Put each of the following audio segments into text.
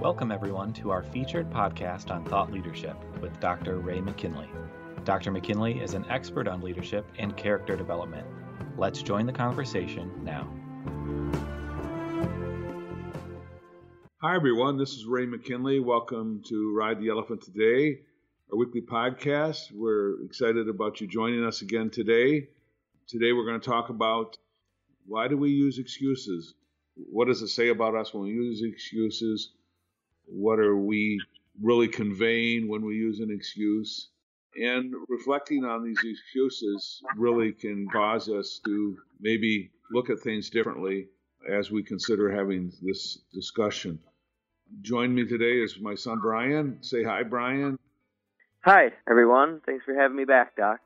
Welcome, everyone, to our featured podcast on thought leadership with Dr. Ray McKinley. Dr. McKinley is an expert on leadership and character development. Let's join the conversation now. Hi, everyone. This is Ray McKinley. Welcome to Ride the Elephant Today, our weekly podcast. We're excited about you joining us again today. Today, we're going to talk about why do we use excuses? What does it say about us when we use excuses? What are we really conveying when we use an excuse? And reflecting on these excuses really can cause us to maybe look at things differently as we consider having this discussion. Join me today is my son Brian. Say hi, Brian. Hi, everyone. Thanks for having me back, Doc.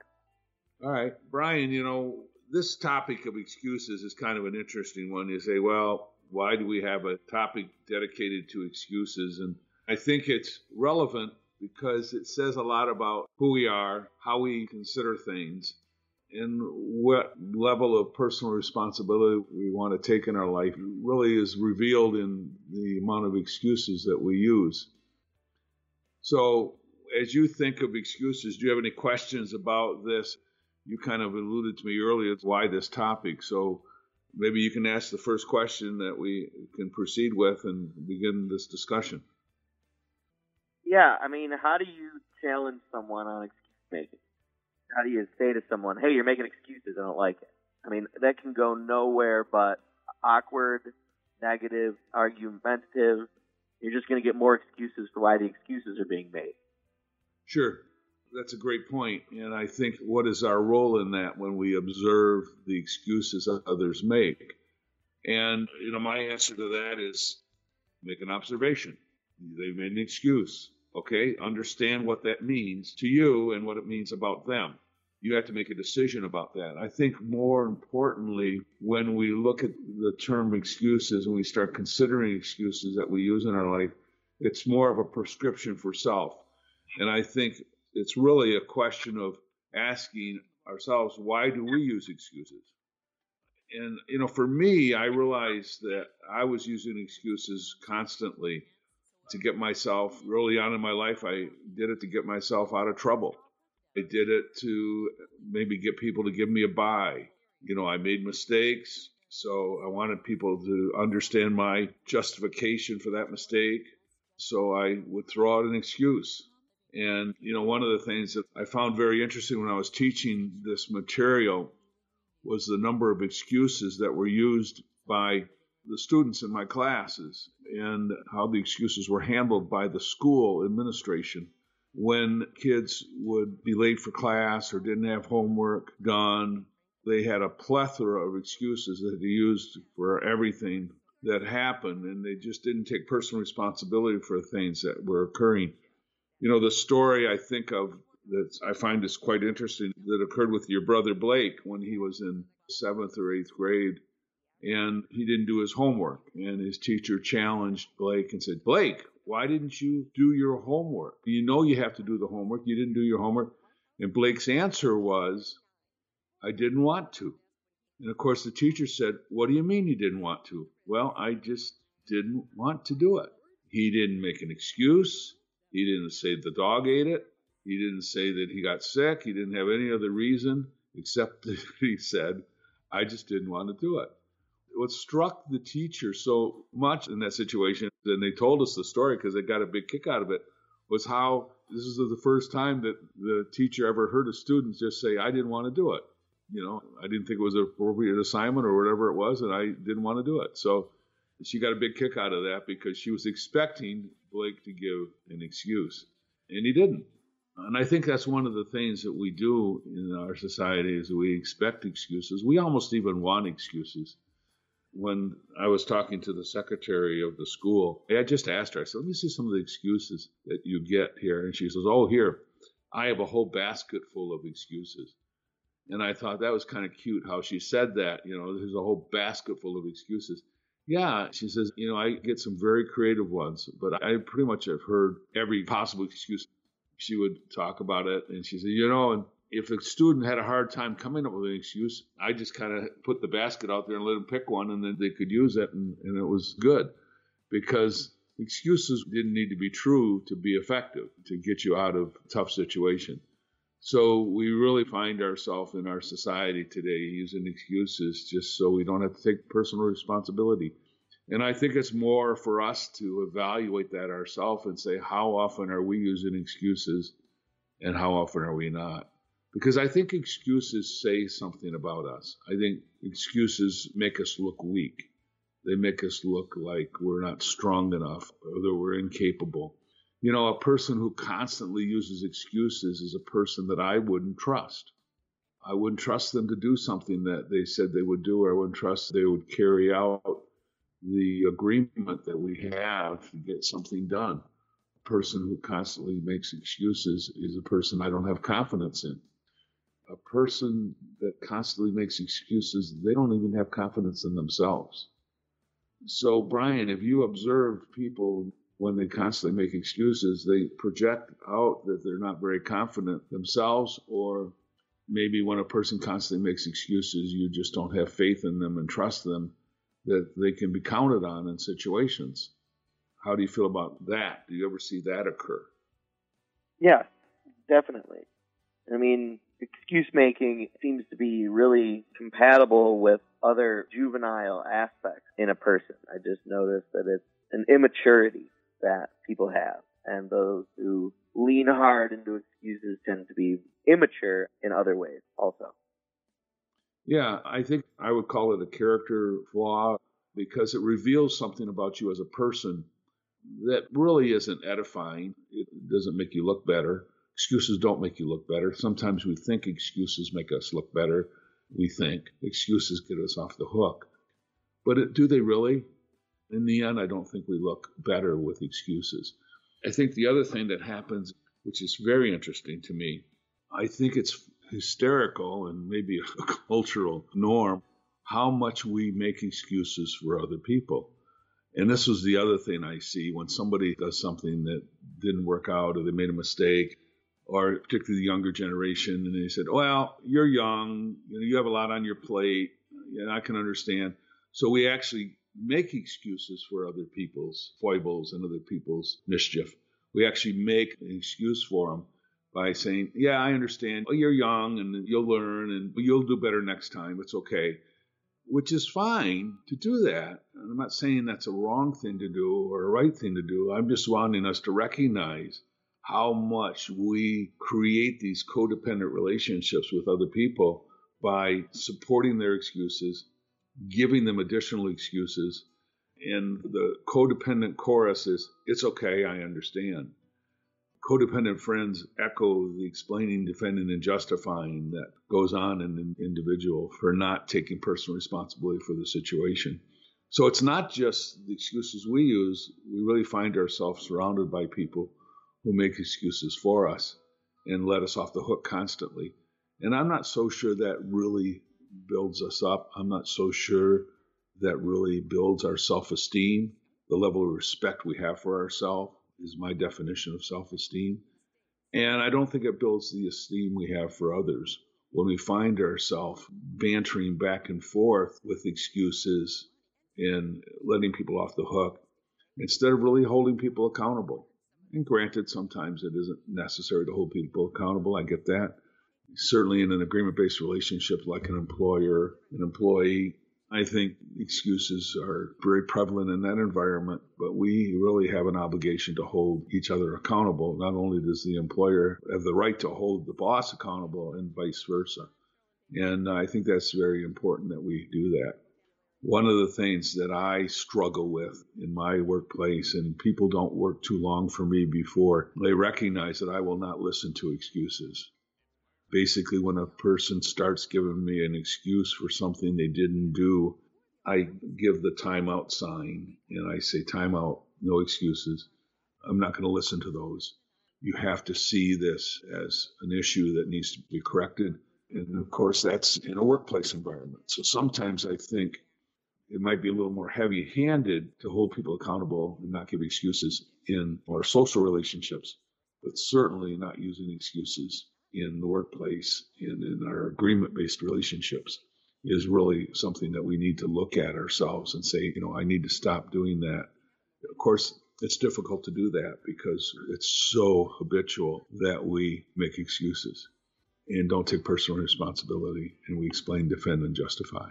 All right. Brian, you know, this topic of excuses is kind of an interesting one. You say, well, why do we have a topic dedicated to excuses? And I think it's relevant because it says a lot about who we are, how we consider things, and what level of personal responsibility we want to take in our life really is revealed in the amount of excuses that we use. So, as you think of excuses, do you have any questions about this? You kind of alluded to me earlier why this topic. So, maybe you can ask the first question that we can proceed with and begin this discussion. Yeah, I mean, how do you challenge someone on excuse making? how do you say to someone, "Hey, you're making excuses. I don't like it." I mean, that can go nowhere but awkward, negative, argumentative. You're just going to get more excuses for why the excuses are being made. Sure. That's a great point. And I think what is our role in that when we observe the excuses others make? And, you know, my answer to that is make an observation. They made an excuse. Okay, understand what that means to you and what it means about them. You have to make a decision about that. I think more importantly, when we look at the term excuses and we start considering excuses that we use in our life, it's more of a prescription for self. And I think it's really a question of asking ourselves, why do we use excuses? And, you know, for me, I realized that I was using excuses constantly to get myself early on in my life. I did it to get myself out of trouble. I did it to maybe get people to give me a buy. You know, I made mistakes, so I wanted people to understand my justification for that mistake. So I would throw out an excuse. And, you know, one of the things that I found very interesting when I was teaching this material was the number of excuses that were used by the students in my classes and how the excuses were handled by the school administration when kids would be late for class or didn't have homework done. They had a plethora of excuses that they used for everything that happened, and they just didn't take personal responsibility for things that were occurring. You know, the story I think of that I find is quite interesting that occurred with your brother Blake when he was in seventh or eighth grade and he didn't do his homework. And his teacher challenged Blake and said, Blake, why didn't you do your homework? You know you have to do the homework. You didn't do your homework. And Blake's answer was, I didn't want to. And of course, the teacher said, What do you mean you didn't want to? Well, I just didn't want to do it. He didn't make an excuse. He didn't say the dog ate it. He didn't say that he got sick. He didn't have any other reason except that he said, I just didn't want to do it what struck the teacher so much in that situation, and they told us the story because they got a big kick out of it, was how this is the first time that the teacher ever heard a student just say, I didn't want to do it. You know, I didn't think it was an appropriate assignment or whatever it was, and I didn't want to do it. So she got a big kick out of that because she was expecting Blake to give an excuse, and he didn't. And I think that's one of the things that we do in our society is we expect excuses. We almost even want excuses when I was talking to the secretary of the school, I just asked her, I said, let me see some of the excuses that you get here. And she says, oh, here, I have a whole basket full of excuses. And I thought that was kind of cute how she said that. You know, there's a whole basket full of excuses. Yeah, she says, you know, I get some very creative ones, but I pretty much have heard every possible excuse. She would talk about it, and she said, you know, and if a student had a hard time coming up with an excuse, I just kind of put the basket out there and let them pick one, and then they could use it, and, and it was good because excuses didn't need to be true to be effective, to get you out of tough situation. So we really find ourselves in our society today using excuses just so we don't have to take personal responsibility. And I think it's more for us to evaluate that ourselves and say, how often are we using excuses and how often are we not? Because I think excuses say something about us. I think excuses make us look weak. They make us look like we're not strong enough or that we're incapable you know, a person who constantly uses excuses is a person that I wouldn't trust. I wouldn't trust them to do something that they said they would do, or I wouldn't trust they would carry out the agreement that we have to get something done. A person who constantly makes excuses is a person I don't have confidence in. A person that constantly makes excuses, they don't even have confidence in themselves. So, Brian, if you observe people when they constantly make excuses, they project out that they're not very confident themselves, or maybe when a person constantly makes excuses, you just don't have faith in them and trust them that they can be counted on in situations. How do you feel about that? Do you ever see that occur? Yeah, definitely. I mean, excuse making seems to be really compatible with other juvenile aspects in a person. I just noticed that it's an immaturity that people have. And those who lean hard into excuses tend to be immature in other ways also. Yeah, I think I would call it a character flaw because it reveals something about you as a person that really isn't edifying. It doesn't make you look better. Excuses don't make you look better. Sometimes we think excuses make us look better. We think excuses get us off the hook. But do they really? In the end, I don't think we look better with excuses. I think the other thing that happens, which is very interesting to me, I think it's hysterical and maybe a cultural norm how much we make excuses for other people. And this was the other thing I see when somebody does something that didn't work out or they made a mistake, or particularly the younger generation, and they said, Well, you're young, you, know, you have a lot on your plate, and I can understand. So we actually make excuses for other people's foibles and other people's mischief. We actually make an excuse for them by saying, Yeah, I understand. you're young and you'll learn and you'll do better next time. It's okay. Which is fine to do that. I'm not saying that's a wrong thing to do or a right thing to do. I'm just wanting us to recognize how much we create these codependent relationships with other people by supporting their excuses giving them additional excuses. And the codependent chorus is, It's okay, I understand. Codependent friends echo the explaining, defending, and justifying that goes on in an individual for not taking personal responsibility for the situation. So it's not just the excuses we use, we really find ourselves surrounded by people who make excuses for us and let us off the hook constantly. And I'm not so sure that really builds us up. I'm not so sure that really builds our self esteem. The level of respect we have for ourselves is my definition of self esteem. And I don't think it builds the esteem we have for others when we find ourselves bantering back and forth with excuses and letting people off the hook instead of really holding people accountable. And granted, sometimes it isn't necessary to hold people accountable. I get that certainly in an agreement based relationship like an employer, an employee, I think excuses are very prevalent in that environment, but we really have an obligation to hold each other accountable. Not only does the employer have the right to hold the boss accountable, and vice versa. And I think that's very important that we do that. One of the things that I struggle with in my workplace, and people don't work too long for me before they recognize that I will not listen to excuses basically when a person starts giving me an excuse for something they didn't do, I give the timeout sign and I say, timeout, no excuses. I'm not going to listen to those. You have to see this as an issue that needs to be corrected. And of course, that's in a workplace environment. So sometimes I think it might be a little more heavy handed to hold people accountable and not give excuses in our social relationships, but certainly not using excuses in the workplace and in our agreement based relationships is really something that we need to look at ourselves and say, you know, I need to stop doing that. Of course, it's difficult to do that because it's so habitual that we make excuses and don't take personal responsibility and we explain, defend, and justify.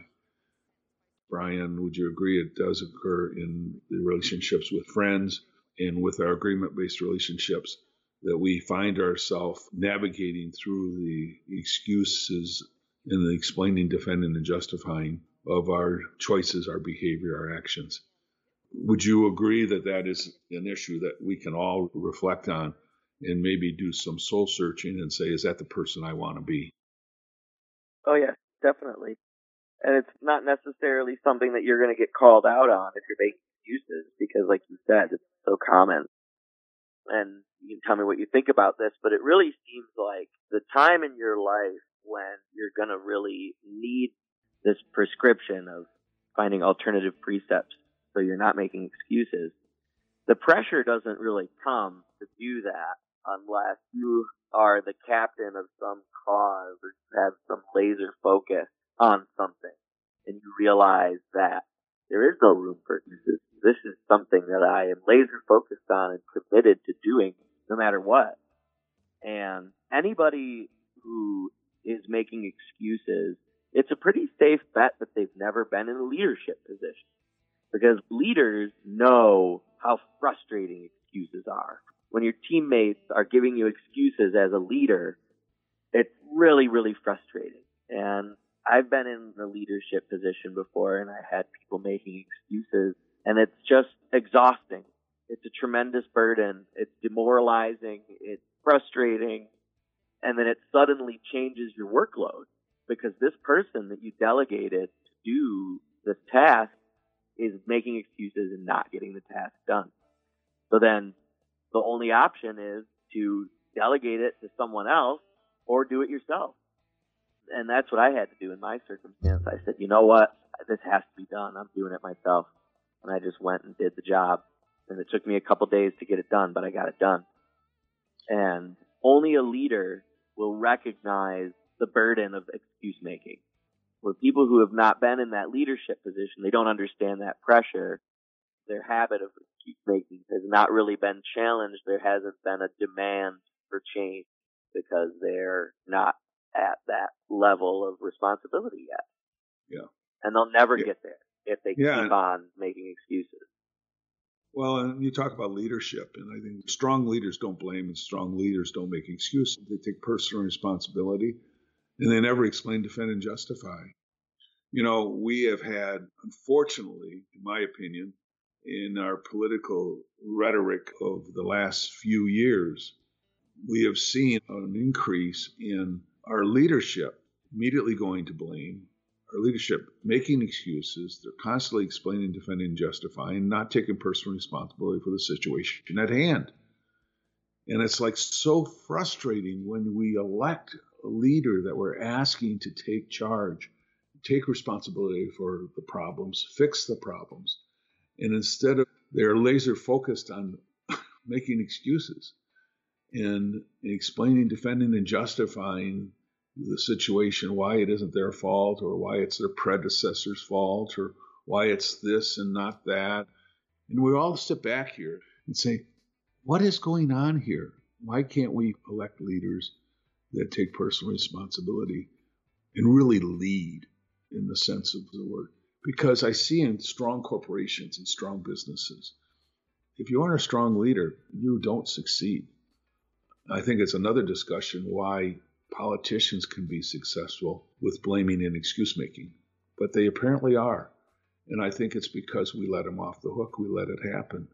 Brian, would you agree it does occur in the relationships with friends and with our agreement based relationships that we find ourselves navigating through the excuses and the explaining, defending, and justifying of our choices, our behavior, our actions? Would you agree that that is an issue that we can all reflect on and maybe do some soul searching and say, is that the person I want to be? Oh, yes, definitely. And it's not necessarily something that you're going to get called out on if you're making excuses because, like you said, it's so common. And you can tell me what you think about this, but it really seems like the time in your life when you're going to really need this prescription of finding alternative precepts so you're not making excuses. The pressure doesn't really come to do that unless you are the captain of some cause or have some laser focus on something and you realize that there is no room for excuses. This is something that I am laser focused on and committed to doing no matter what. And anybody who is making excuses, it's a pretty safe bet that they've never been in a leadership position because leaders know how frustrating excuses are. When your teammates are giving you excuses as a leader, it's really, really frustrating. And I've been in the leadership position before and I had people making excuses and it's just exhausting. It's a tremendous burden. It's demoralizing. It's frustrating. And then it suddenly changes your workload because this person that you delegated to do this task is making excuses and not getting the task done. So then the only option is to delegate it to someone else or do it yourself. And that's what I had to do in my circumstance. I said, you know what? This has to be done. I'm doing it myself. And I just went and did the job. And it took me a couple days to get it done, but I got it done. And only a leader will recognize the burden of excuse making where people who have not been in that leadership position, they don't understand that pressure. Their habit of excuse making has not really been challenged. There hasn't been a demand for change because they're not at that level of responsibility yet. Yeah. And they'll never yeah. get there if they yeah. keep on making. Well, and you talk about leadership, and I think strong leaders don't blame and strong leaders don't make excuses. They take personal responsibility and they never explain, defend, and justify. You know, we have had, unfortunately, in my opinion, in our political rhetoric of the last few years, we have seen an increase in our leadership immediately going to blame, our leadership making excuses. They're constantly explaining, defending, justifying, not taking personal responsibility for the situation at hand. And it's like so frustrating when we elect a leader that we're asking to take charge, take responsibility for the problems, fix the problems. And instead of they're laser focused on making excuses and explaining, defending, and justifying the situation, why it isn't their fault or why it's their predecessor's fault or why it's this and not that. And we all step back here and say, what is going on here? Why can't we elect leaders that take personal responsibility and really lead in the sense of the word. Because I see in strong corporations and strong businesses, if you aren't a strong leader, you don't succeed. I think it's another discussion why politicians can be successful with blaming and excuse making, but they apparently are. And I think it's because we let them off the hook, we let it happen.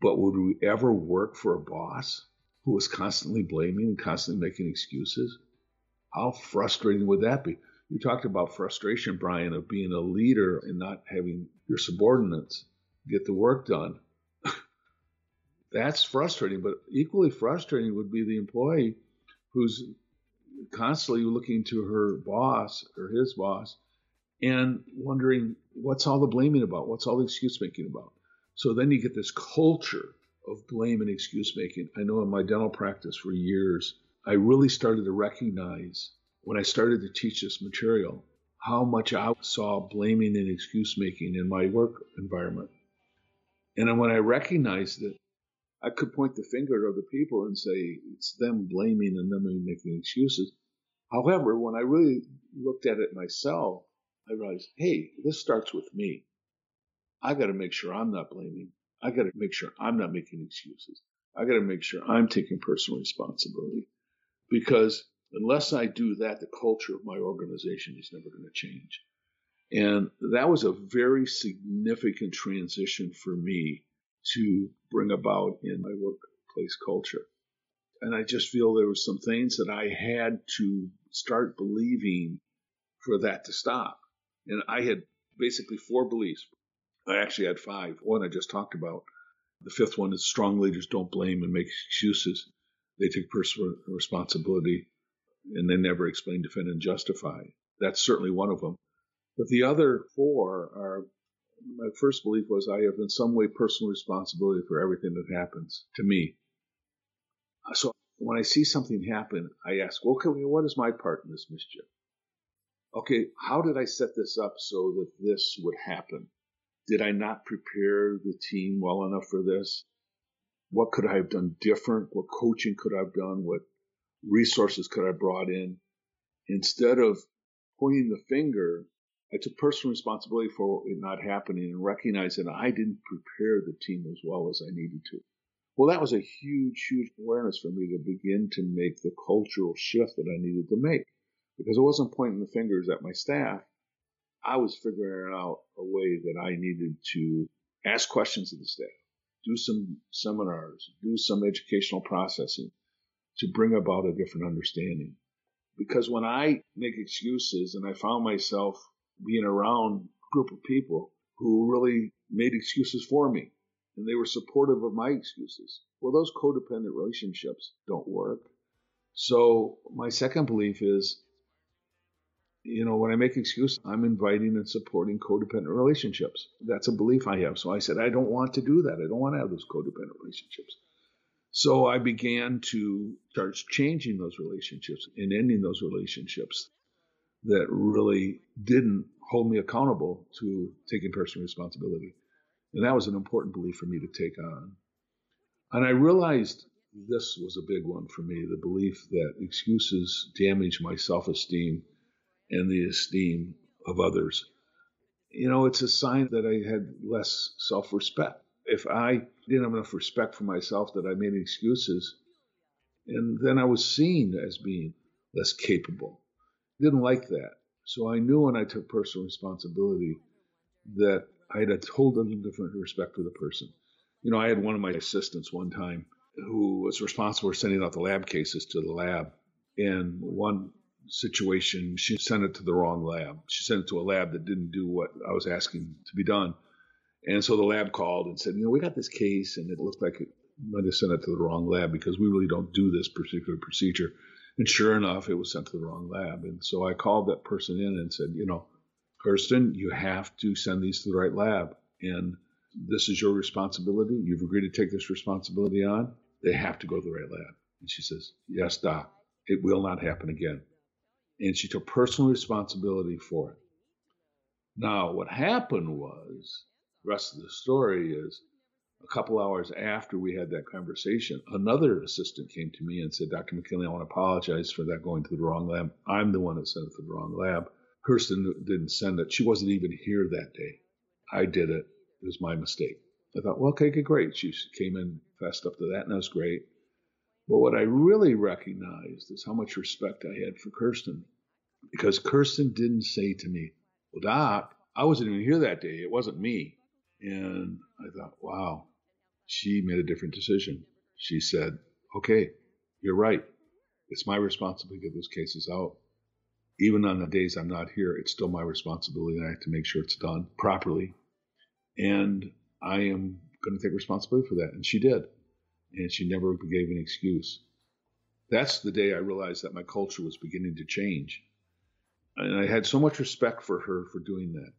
But would we ever work for a boss who was constantly blaming and constantly making excuses. How frustrating would that be? You talked about frustration, Brian, of being a leader and not having your subordinates get the work done. That's frustrating, but equally frustrating would be the employee who's constantly looking to her boss or his boss and wondering what's all the blaming about? What's all the excuse making about? So then you get this culture of blame and excuse making. I know in my dental practice for years, I really started to recognize when I started to teach this material how much I saw blaming and excuse making in my work environment. And when I recognized it, I could point the finger at other people and say it's them blaming and them making excuses. However, when I really looked at it myself, I realized, hey, this starts with me. I got to make sure I'm not blaming. I got to make sure I'm not making excuses. I got to make sure I'm taking personal responsibility because unless I do that, the culture of my organization is never going to change. And that was a very significant transition for me to bring about in my workplace culture. And I just feel there were some things that I had to start believing for that to stop. And I had basically four beliefs. I actually had five. One I just talked about. The fifth one is strong leaders don't blame and make excuses. They take personal responsibility and they never explain, defend, and justify. That's certainly one of them. But the other four are my first belief was I have in some way personal responsibility for everything that happens to me. Uh, so when I see something happen, I ask, okay, what is my part in this mischief? Okay, how did I set this up so that this would happen? Did I not prepare the team well enough for this? What could I have done different? What coaching could I have done? What resources could I have brought in? Instead of pointing the finger, I took personal responsibility for it not happening and recognized that I didn't prepare the team as well as I needed to. Well, that was a huge, huge awareness for me to begin to make the cultural shift that I needed to make because I wasn't pointing the fingers at my staff. I was figuring out a way that I needed to ask questions of the staff, do some seminars, do some educational processing to bring about a different understanding. Because when I make excuses and I found myself being around a group of people who really made excuses for me and they were supportive of my excuses, well, those codependent relationships don't work. So my second belief is you know, when I make excuses, I'm inviting and supporting codependent relationships. That's a belief I have. So I said, I don't want to do that. I don't want to have those codependent relationships. So I began to start changing those relationships and ending those relationships that really didn't hold me accountable to taking personal responsibility. And that was an important belief for me to take on. And I realized this was a big one for me the belief that excuses damage my self esteem and the esteem of others. You know, it's a sign that I had less self respect. If I didn't have enough respect for myself that I made excuses, and then I was seen as being less capable. Didn't like that. So I knew when I took personal responsibility that I had a totally different respect for the person. You know, I had one of my assistants one time who was responsible for sending out the lab cases to the lab. And one situation, she sent it to the wrong lab. She sent it to a lab that didn't do what I was asking to be done. And so the lab called and said, you know, we got this case and it looked like it might have sent it to the wrong lab because we really don't do this particular procedure. And sure enough, it was sent to the wrong lab. And so I called that person in and said, you know, Kirsten, you have to send these to the right lab. And this is your responsibility. You've agreed to take this responsibility on. They have to go to the right lab. And she says, Yes, Doc, it will not happen again and she took personal responsibility for it. Now, what happened was, the rest of the story is a couple hours after we had that conversation, another assistant came to me and said, Dr. McKinley, I want to apologize for that going to the wrong lab. I'm the one that sent it to the wrong lab. Kirsten didn't send it. She wasn't even here that day. I did it. It was my mistake. I thought, well, okay, great. She came in fast up to that, and that was great. But what I really recognized is how much respect I had for Kirsten. Because Kirsten didn't say to me, Well, Doc, I wasn't even here that day. It wasn't me. And I thought, wow, she made a different decision. She said, Okay, you're right. It's my responsibility to get those cases out. Even on the days I'm not here, it's still my responsibility, I have to make sure it's done properly. And I am going to take responsibility for that. And she did and she never gave an excuse. That's the day I realized that my culture was beginning to change. And I had so much respect for her for doing that.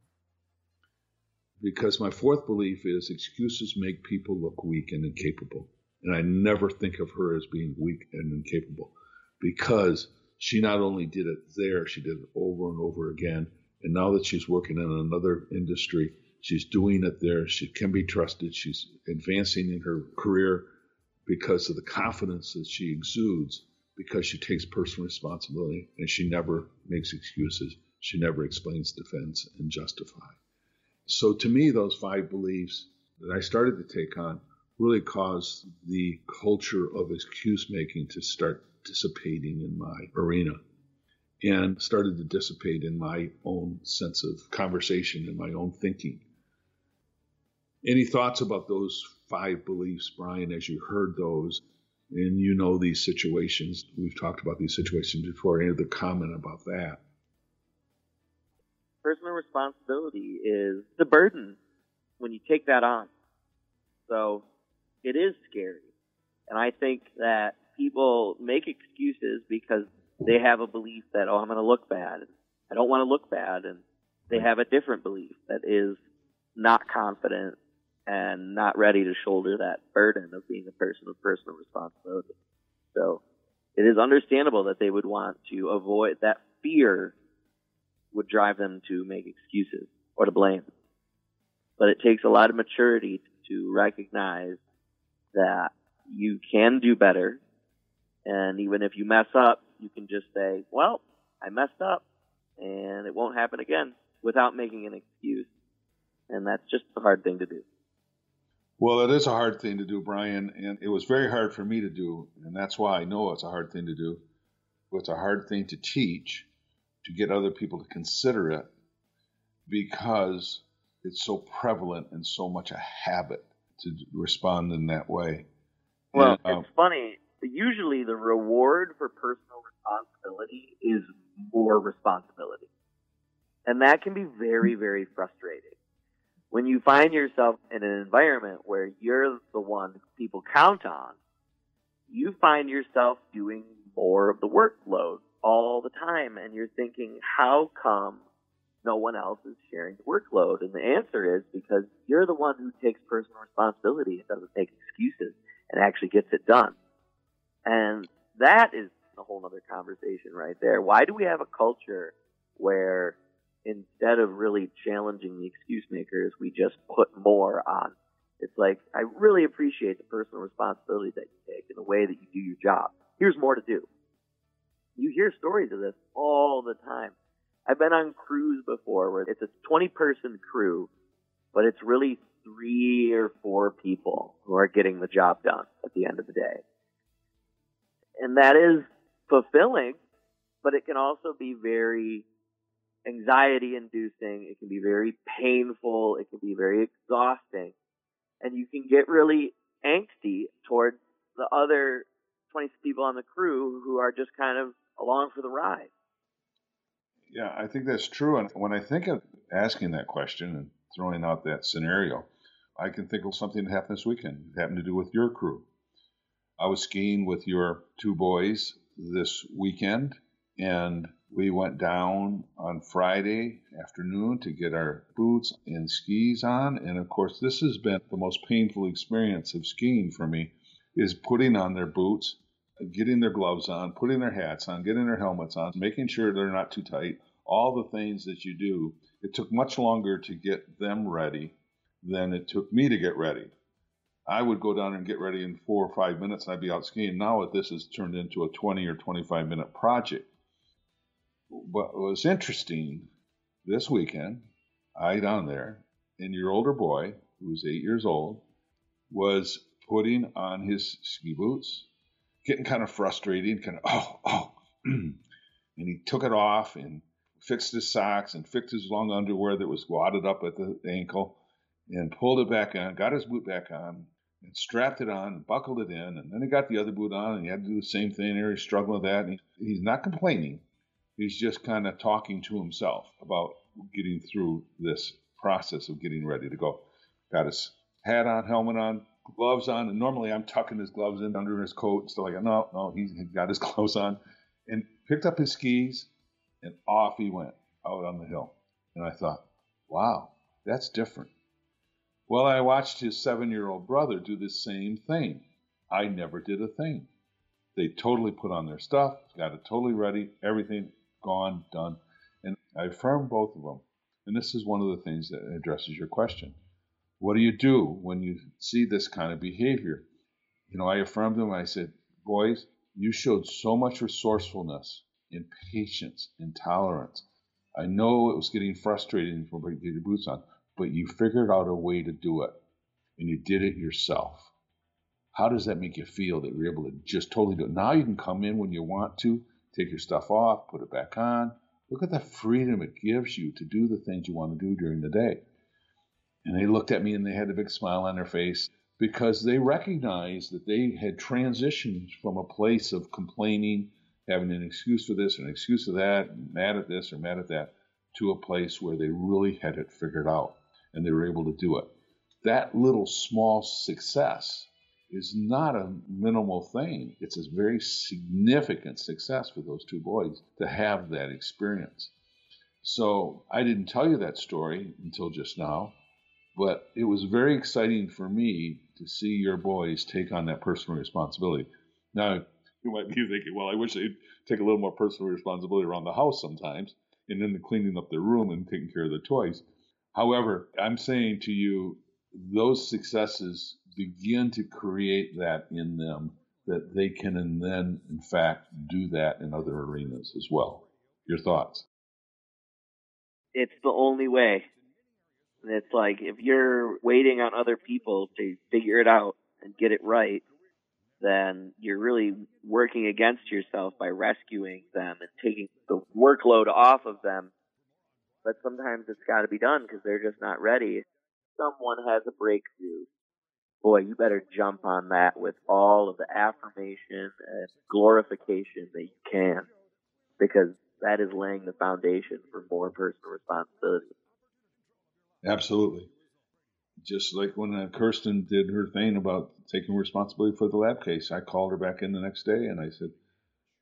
Because my fourth belief is excuses make people look weak and incapable. And I never think of her as being weak and incapable because she not only did it there, she did it over and over again. And now that she's working in another industry, She's doing it there. She can be trusted. She's advancing in her career because of the confidence that she exudes, because she takes personal responsibility and she never makes excuses. She never explains, defends, and justify. So to me, those five beliefs that I started to take on really caused the culture of excuse making to start dissipating in my arena and started to dissipate in my own sense of conversation and my own thinking. Any thoughts about those five beliefs, Brian, as you heard those? And you know these situations. We've talked about these situations before. Any other comment about that? Personal responsibility is the burden when you take that on. So it is scary. And I think that people make excuses because they have a belief that, oh, I'm going to look bad. I don't want to look bad. And they have a different belief that is not confident and not ready to shoulder that burden of being a person with personal responsibility. So it is understandable that they would want to avoid that fear would drive them to make excuses or to blame. But it takes a lot of maturity to recognize that you can do better. And even if you mess up, you can just say, well, I messed up and it won't happen again without making an excuse. And that's just a hard thing to do. Well, it is a hard thing to do, Brian, and it was very hard for me to do, and that's why I know it's a hard thing to do. It's a hard thing to teach, to get other people to consider it, because it's so prevalent and so much a habit to respond in that way. Well, and, um, it's funny. Usually, the reward for personal responsibility is more responsibility, and that can be very, very frustrating when you find yourself in an environment where you're the one people count on, you find yourself doing more of the workload all the time. And you're thinking, how come no one else is sharing the workload? And the answer is because you're the one who takes personal responsibility and doesn't make excuses and actually gets it done. And that is a whole other conversation right there. Why do we have a culture where instead of really challenging the excuse makers, we just put more on. It's like, I really appreciate the personal responsibility that you take and the way that you do your job. Here's more to do. You hear stories of this all the time. I've been on crews before where it's a 20 person crew, but it's really three or four people who are getting the job done at the end of the day. And that is fulfilling, but it can also be very anxiety inducing. It can be very painful. It can be very exhausting. And you can get really angsty towards the other 20 people on the crew who are just kind of along for the ride. Yeah, I think that's true. And when I think of asking that question and throwing out that scenario, I can think of something that happened this weekend. It happened to do with your crew. I was skiing with your two boys this weekend, and we went down on Friday afternoon to get our boots and skis on. And of course, this has been the most painful experience of skiing for me is putting on their boots, getting their gloves on, putting their hats on, getting their helmets on, making sure they're not too tight, all the things that you do. It took much longer to get them ready than it took me to get ready. I would go down and get ready in four or five minutes and I'd be out skiing. Now this has turned into a 20 or 25 minute project what was interesting this weekend, I down there, and your older boy, who was eight years old, was putting on his ski boots, getting kind of frustrated, kind of, oh, oh. and he took it off and fixed his socks and fixed his long underwear that was wadded up at the ankle and pulled it back on, got his boot back on, and strapped it on and buckled it in. And then he got the other boot on and he had to do the same thing there. He's struggling with that. And he, he's not complaining he's just kind of talking to himself about getting through this process of getting ready to go. Got his hat on, helmet on, gloves on, and normally I'm tucking his gloves in under his coat and stuff like that. No, no, he's got his gloves on, and picked up his skis, and off he went out on the hill. And I thought, wow, that's different. Well, I watched his seven-year-old brother do the same thing. I never did a thing. They totally put on their stuff, got it totally ready, everything gone, done. And I affirmed both of them. And this is one of the things that addresses your question. What do you do when you see this kind of behavior? You know, I affirmed them. I said, boys, you showed so much resourcefulness and patience and tolerance. I know it was getting frustrating for you to get your boots on, but you figured out a way to do it and you did it yourself. How does that make you feel that you're able to just totally do it? Now you can come in when you want to, take your stuff off, put it back on. Look at the freedom it gives you to do the things you want to do during the day. And they looked at me and they had a big smile on their face because they recognized that they had transitioned from a place of complaining, having an excuse for this, or an excuse for that, mad at this or mad at that, to a place where they really had it figured out and they were able to do it. That little small success is not a minimal thing. It's a very significant success for those two boys to have that experience. So I didn't tell you that story until just now, but it was very exciting for me to see your boys take on that personal responsibility. Now, you might be thinking, well, I wish they'd take a little more personal responsibility around the house sometimes, and then the cleaning up their room and taking care of the toys. However, I'm saying to you, those successes begin to create that in them that they can and then, in fact, do that in other arenas as well. Your thoughts? It's the only way. It's like if you're waiting on other people to figure it out and get it right, then you're really working against yourself by rescuing them and taking the workload off of them. But sometimes it's got to be done because they're just not ready. Someone has a breakthrough. Boy, you better jump on that with all of the affirmation and glorification that you can because that is laying the foundation for more personal responsibility. Absolutely. Just like when uh, Kirsten did her thing about taking responsibility for the lab case, I called her back in the next day and I said,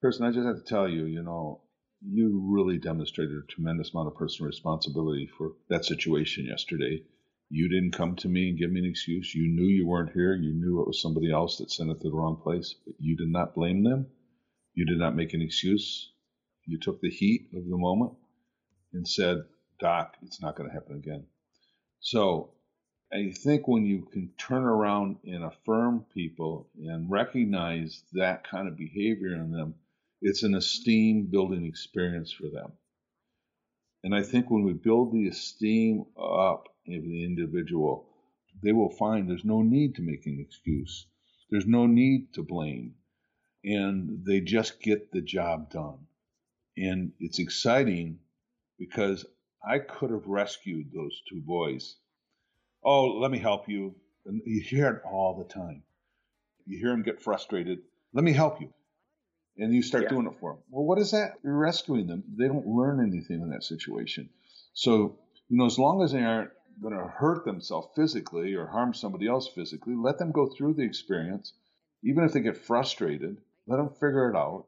Kirsten, I just have to tell you, you know, you really demonstrated a tremendous amount of personal responsibility for that situation yesterday. You didn't come to me and give me an excuse. You knew you weren't here. You knew it was somebody else that sent it to the wrong place, but you did not blame them. You did not make an excuse. You took the heat of the moment and said, Doc, it's not going to happen again. So I think when you can turn around and affirm people and recognize that kind of behavior in them, it's an esteem building experience for them. And I think when we build the esteem up of the individual, they will find there's no need to make an excuse. There's no need to blame. And they just get the job done. And it's exciting because I could have rescued those two boys. Oh, let me help you. And you hear it all the time. You hear them get frustrated. Let me help you. And you start yeah. doing it for them. Well, what is that? You're rescuing them. They don't learn anything in that situation. So, you know, as long as they aren't going to hurt themselves physically or harm somebody else physically, let them go through the experience. Even if they get frustrated, let them figure it out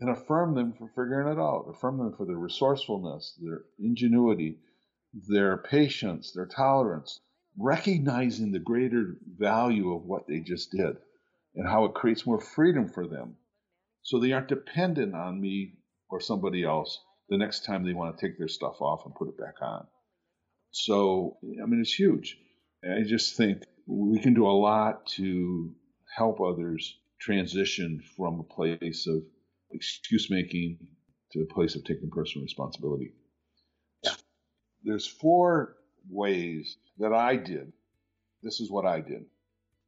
and affirm them for figuring it out. Affirm them for their resourcefulness, their ingenuity, their patience, their tolerance, recognizing the greater value of what they just did and how it creates more freedom for them. So they aren't dependent on me or somebody else the next time they want to take their stuff off and put it back on. So, I mean, it's huge. I just think we can do a lot to help others transition from a place of excuse making to a place of taking personal responsibility. There's four ways that I did. This is what I did.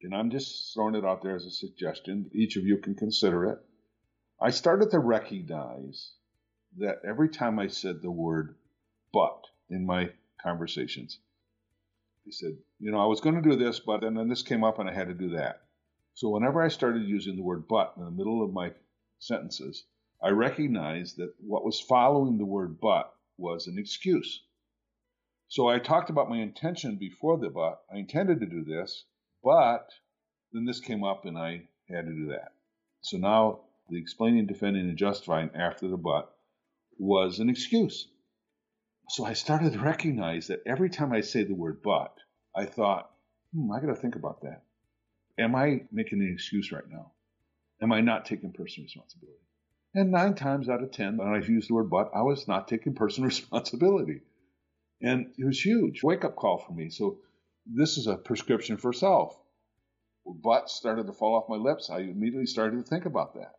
And I'm just throwing it out there as a suggestion. Each of you can consider it. I started to recognize that every time I said the word but in my conversations, he said, you know, I was going to do this, but and then this came up and I had to do that. So whenever I started using the word but in the middle of my sentences, I recognized that what was following the word but was an excuse. So I talked about my intention before the but. I intended to do this, but then this came up and I had to do that. So now the explaining, defending, and justifying after the but was an excuse. So I started to recognize that every time I say the word but, I thought, hmm, I got to think about that. Am I making an excuse right now? Am I not taking personal responsibility? And nine times out of ten, when I used the word but, I was not taking personal responsibility. And it was huge, wake up call for me. So this is a prescription for self. But started to fall off my lips. I immediately started to think about that.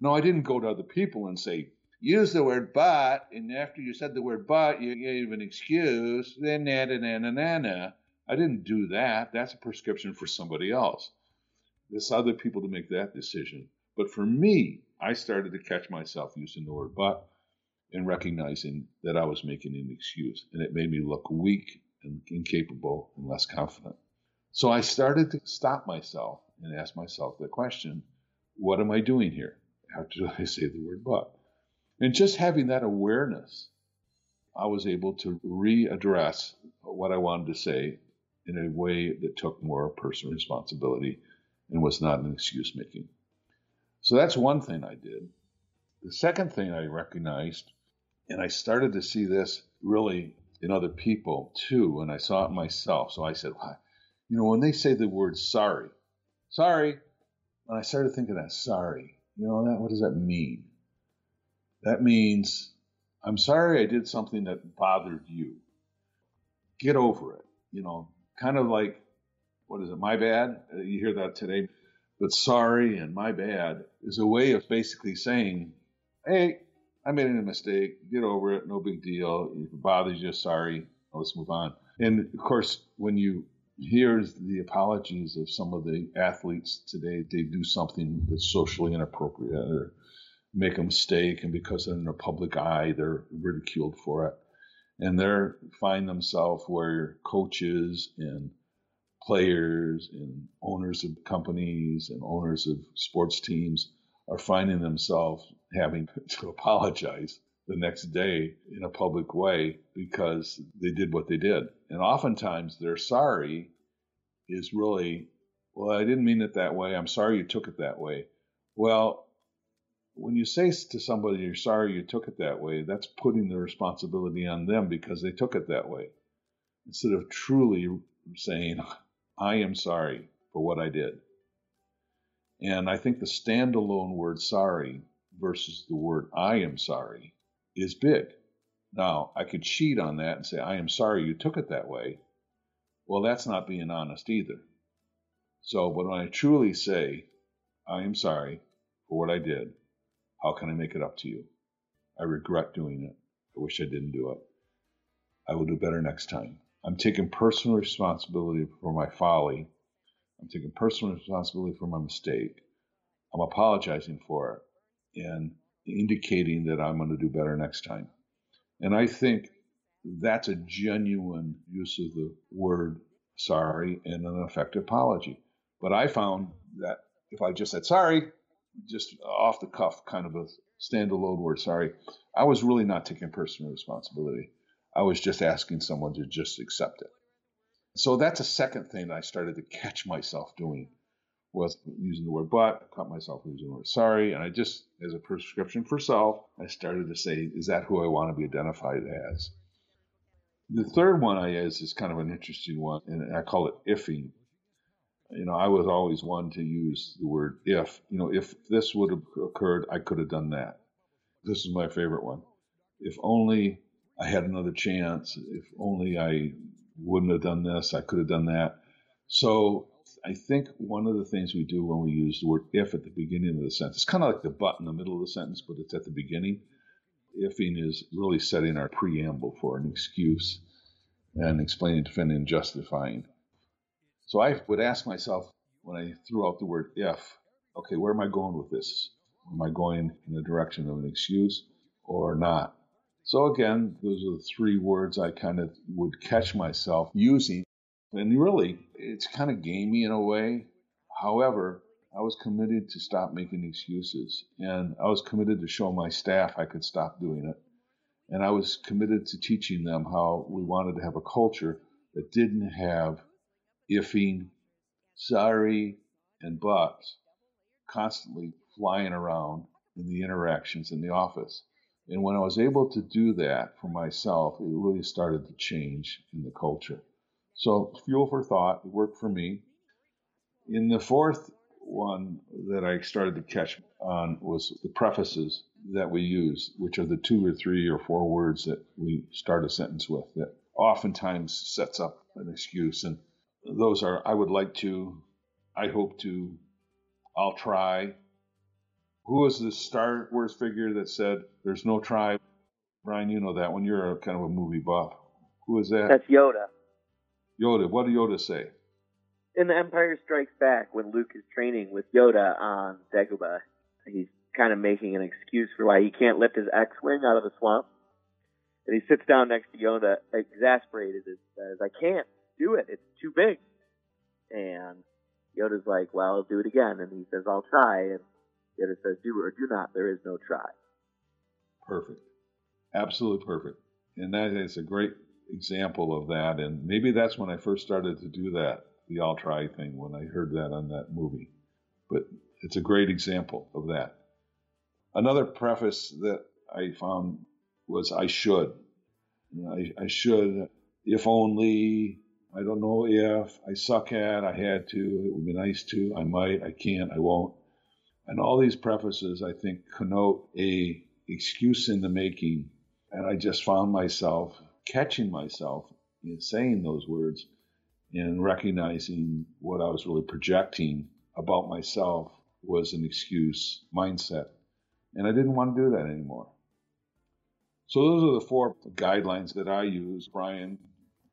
No, I didn't go to other people and say, use the word but, and after you said the word but, you gave an excuse, then na na na na na. I didn't do that. That's a prescription for somebody else. There's other people to make that decision. But for me, I started to catch myself using the word but and recognizing that I was making an excuse. And it made me look weak and incapable and less confident. So I started to stop myself and ask myself the question what am I doing here? After I say the word but. And just having that awareness, I was able to readdress what I wanted to say in a way that took more personal responsibility and was not an excuse making. So that's one thing I did. The second thing I recognized, and I started to see this really in other people too, and I saw it myself. So I said, you know, when they say the word sorry, sorry, and I started thinking that sorry, you know, that what does that mean? That means I'm sorry I did something that bothered you. Get over it. You know, kind of like what is it? My bad. Uh, you hear that today, but sorry and my bad is a way of basically saying, hey, I made a mistake. Get over it. No big deal. If it bothers you, sorry. Let's move on. And of course, when you hear the apologies of some of the athletes today, they do something that's socially inappropriate or make a mistake, and because they're in the public eye, they're ridiculed for it. And they find themselves where coaches and players and owners of companies and owners of sports teams are finding themselves having to apologize the next day in a public way because they did what they did. And oftentimes their sorry is really, well, I didn't mean it that way. I'm sorry you took it that way. Well, when you say to somebody you're sorry you took it that way, that's putting the responsibility on them because they took it that way. Instead of truly saying, I am sorry for what I did. And I think the standalone word sorry versus the word I am sorry is big. Now, I could cheat on that and say, I am sorry you took it that way. Well, that's not being honest either. So, but when I truly say, I am sorry for what I did, how can I make it up to you? I regret doing it. I wish I didn't do it. I will do better next time. I'm taking personal responsibility for my folly. I'm taking personal responsibility for my mistake. I'm apologizing for it and indicating that I'm going to do better next time. And I think that's a genuine use of the word sorry and an effective apology. But I found that if I just said sorry, just off the cuff, kind of a standalone word, sorry, I was really not taking personal responsibility. I was just asking someone to just accept it. So that's a second thing I started to catch myself doing was using the word but, I caught myself using the word sorry, and I just, as a prescription for self, I started to say, is that who I want to be identified as? The third one I is is kind of an interesting one, and I call it ifing. You know, I was always one to use the word if. You know, if this would have occurred, I could have done that. This is my favorite one. If only I had another chance. If only I wouldn't have done this, I could have done that. So I think one of the things we do when we use the word if at the beginning of the sentence, it's kind of like the but in the middle of the sentence, but it's at the beginning. Ifing is really setting our preamble for an excuse and explaining, defending, and justifying. So I would ask myself when I threw out the word if, okay, where am I going with this? Am I going in the direction of an excuse or not? So again, those are the three words I kind of would catch myself using. And really, it's kind of gamey in a way. However, I was committed to stop making excuses. And I was committed to show my staff I could stop doing it. And I was committed to teaching them how we wanted to have a culture that didn't have ifing, sorry, and buts constantly flying around in the interactions in the office. And when I was able to do that for myself, it really started to change in the culture. So, fuel for thought it worked for me. In the fourth one that I started to catch on was the prefaces that we use, which are the two or three or four words that we start a sentence with that oftentimes sets up an excuse. And those are, I would like to, I hope to, I'll try. Who was the Star Wars figure that said, there's no try? Brian, you know that one. You're a, kind of a movie buff. Who is that? That's Yoda. Yoda. What did Yoda say? In The Empire Strikes Back, when Luke is training with Yoda on Dagobah, he's kind of making an excuse for why he can't lift his X-wing out of the swamp. And he sits down next to Yoda, exasperated, and says, "I can't do it. It's too big." And Yoda's like, "Well, I'll do it again." And he says, "I'll try." And Yoda says, "Do or do not. There is no try." Perfect. Absolutely perfect. And that is a great example of that. And maybe that's when I first started to do that, the I'll try thing, when I heard that on that movie. But it's a great example of that. Another preface that I found was I should. I, I should, if only, I don't know if, I suck at, I had to, it would be nice to, I might, I can't, I won't. And all these prefaces, I think, connote a excuse in the making. And I just found myself catching myself in saying those words and recognizing what I was really projecting about myself was an excuse mindset. And I didn't want to do that anymore. So those are the four guidelines that I use, Brian,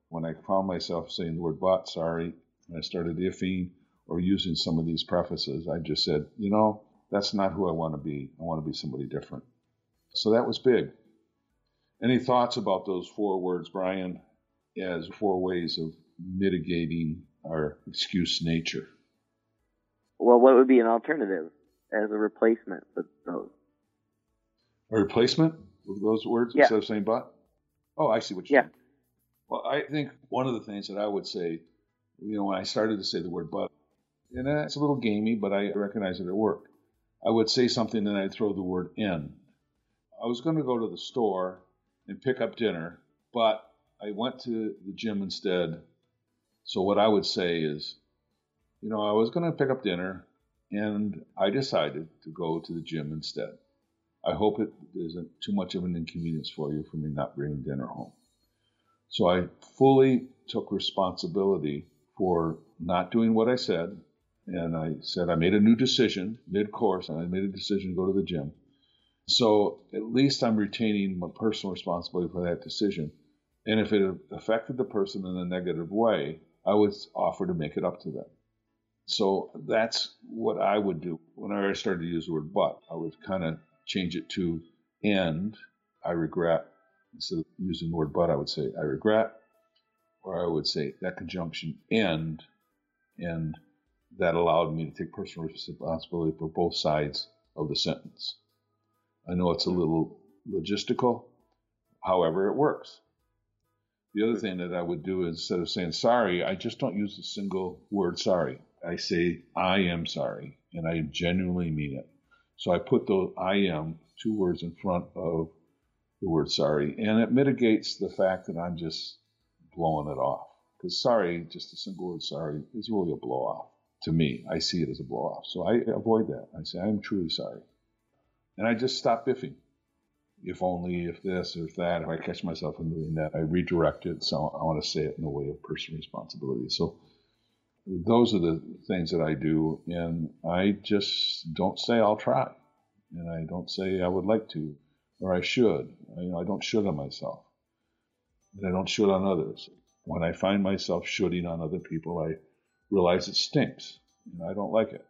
when I found myself saying the word but, sorry, and I started ifing or using some of these prefaces, I just said, you know, that's not who I want to be. I want to be somebody different. So that was big. Any thoughts about those four words, Brian, as four ways of mitigating our excuse nature? Well, what would be an alternative as a replacement for those? A replacement with those words Yeah. instead of saying but? Oh, I see what you're Yeah. saying. Well, I think one of the things that I would say, you know, when I started to say the word but, and it's a little gamey, but I recognize that it at work. I would say something and I'd throw the word in. I was going to go to the store and pick up dinner, but I went to the gym instead. So what I would say is, you know, I was going to pick up dinner and I decided to go to the gym instead. I hope it isn't too much of an inconvenience for you for me not bringing dinner home. So I fully took responsibility for not doing what I said. And I said I made a new decision mid course, and I made a decision to go to the gym. So at least I'm retaining my personal responsibility for that decision. And if it affected the person in a negative way, I would offer to make it up to them. So that's what I would do whenever I started to use the word but. I would kind of change it to and I regret. Instead of using the word but, I would say I regret, or I would say that conjunction and, and that allowed me to take personal responsibility for both sides of the sentence. I know it's a little logistical, however, it works. The other thing that I would do instead of saying sorry, I just don't use the single word sorry. I say I am sorry, and I genuinely mean it. So I put the I am two words in front of the word sorry, and it mitigates the fact that I'm just blowing it off. Because sorry, just a single word sorry, is really a blow off to me. I see it as a blow off. So I avoid that. I say, I'm truly sorry. And I just stop ifing. If only, if this, or if that, if I catch myself in doing that, I redirect it. So I want to say it in a way of personal responsibility. So those are the things that I do. And I just don't say I'll try. And I don't say I would like to, or I should. I, you know, I don't should on myself. And I don't should on others. When I find myself shooting on other people, I realize it stinks. And I don't like it.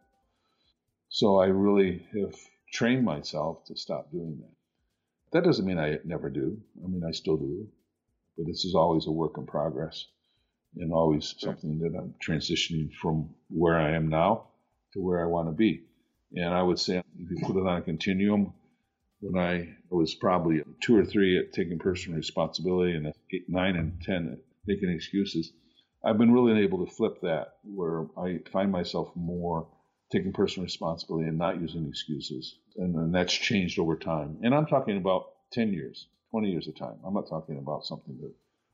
So I really have trained myself to stop doing that. That doesn't mean I never do. I mean, I still do. But this is always a work in progress and always something that I'm transitioning from where I am now to where I want to be. And I would say, if you put it on a continuum, when I was probably two or three at taking personal responsibility and eight, nine and 10 at making excuses, I've been really able to flip that where I find myself more taking personal responsibility and not using excuses. And, that's changed over time. And I'm talking about 10 years, 20 years of time. I'm not talking about something that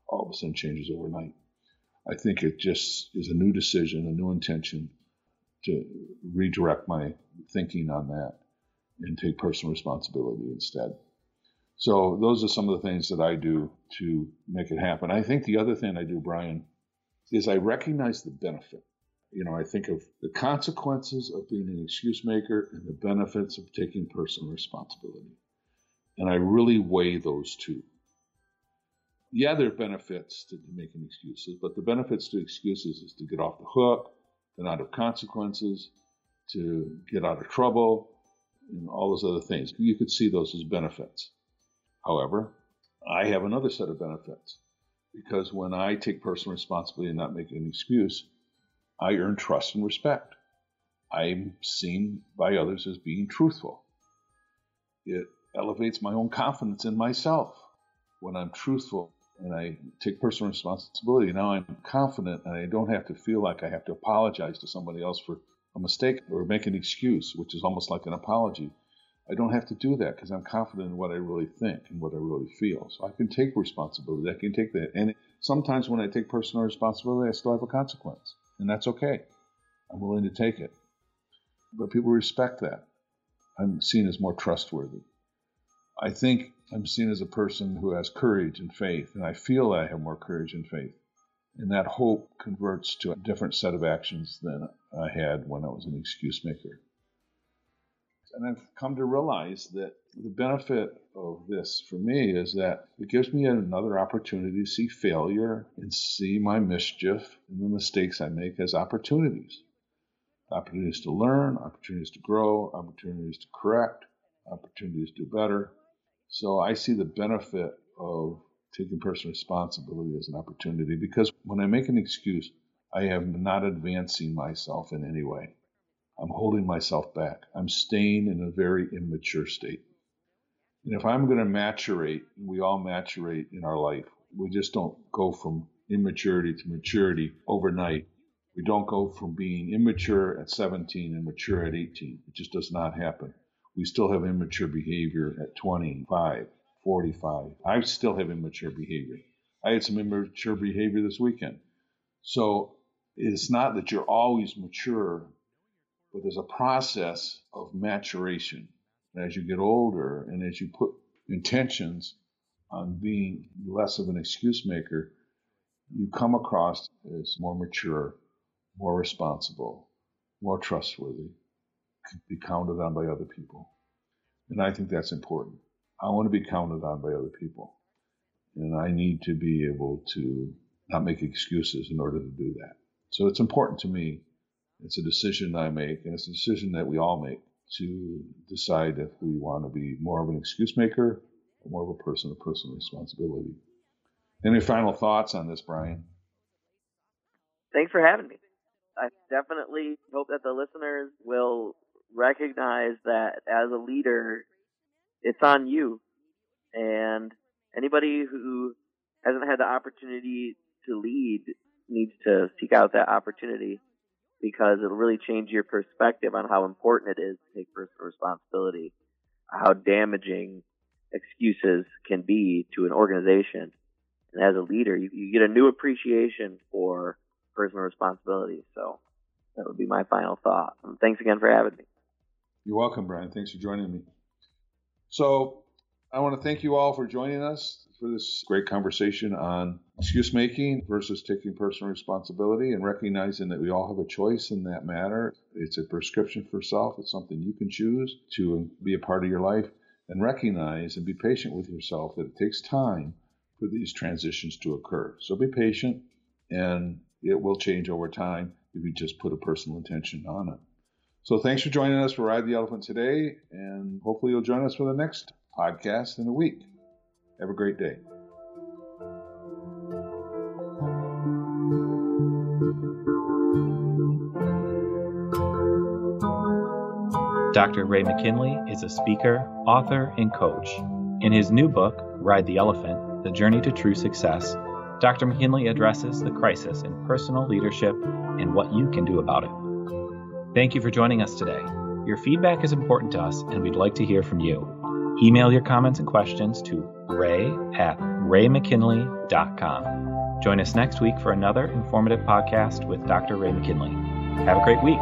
all of a sudden changes overnight. I think it just is a new decision, a new intention to redirect my thinking on that and take personal responsibility instead. So those are some of the things that I do to make it happen. I think the other thing I do, Brian, is I recognize the benefit. You know, I think of the consequences of being an excuse maker and the benefits of taking personal responsibility. And I really weigh those two. Yeah, there are benefits to, making excuses, but the benefits to excuses is to get off the hook, to not have consequences, to get out of trouble, and all those other things. You could see those as benefits. However, I have another set of benefits because when I take personal responsibility and not make an excuse, I earn trust and respect. I'm seen by others as being truthful. It elevates my own confidence in myself when I'm truthful and I take personal responsibility. Now I'm confident and I don't have to feel like I have to apologize to somebody else for a mistake or make an excuse, which is almost like an apology. I don't have to do that because I'm confident in what I really think and what I really feel. So I can take responsibility. I can take that. And sometimes when I take personal responsibility, I still have a consequence. And that's okay. I'm willing to take it. But people respect that. I'm seen as more trustworthy. I think I'm seen as a person who has courage and faith, and I feel I have more courage and faith. And that hope converts to a different set of actions than I had when I was an excuse maker. And I've come to realize that the benefit of this for me is that it gives me another opportunity to see failure and see my mischief and the mistakes I make as opportunities. Opportunities to learn, opportunities to grow, opportunities to correct, opportunities to do better. So I see the benefit of taking personal responsibility as an opportunity because when I make an excuse, I am not advancing myself in any way. I'm holding myself back. I'm staying in a very immature state. And if I'm going to maturate, we all maturate in our life. We just don't go from immaturity to maturity overnight. We don't go from being immature at 17 and mature at 18. It just does not happen. We still have immature behavior at 25, 45. I still have immature behavior. I had some immature behavior this weekend. So it's not that you're always mature, but there's a process of maturation. As you get older and as you put intentions on being less of an excuse maker, you come across as more mature, more responsible, more trustworthy, be counted on by other people. And I think that's important. I want to be counted on by other people. And I need to be able to not make excuses in order to do that. So it's important to me. It's a decision I make, and it's a decision that we all make to decide if we want to be more of an excuse maker or more of a person of personal responsibility. Any final thoughts on this, Brian? Thanks for having me. I definitely hope that the listeners will recognize that as a leader, it's on you. And anybody who hasn't had the opportunity to lead needs to seek out that opportunity because it'll really change your perspective on how important it is to take personal responsibility, how damaging excuses can be to an organization. And as a leader, you, you get a new appreciation for personal responsibility. So that would be my final thought. And thanks again for having me. You're welcome, Brian. Thanks for joining me. So I want to thank you all for joining us for this great conversation on excuse making versus taking personal responsibility and recognizing that we all have a choice in that matter. It's a prescription for self, it's something you can choose to be a part of your life and recognize and be patient with yourself that it takes time for these transitions to occur. So be patient and it will change over time if you just put a personal intention on it. So thanks for joining us for Ride the Elephant today, and hopefully you'll join us for the next podcast in a week. Have a great day. Dr. Ray McKinley is a speaker, author, and coach. In his new book, Ride the Elephant The Journey to True Success, Dr. McKinley addresses the crisis in personal leadership and what you can do about it. Thank you for joining us today. Your feedback is important to us, and we'd like to hear from you. Email your comments and questions to ray at raymckinley.com. Join us next week for another informative podcast with Dr. Ray McKinley. Have a great week.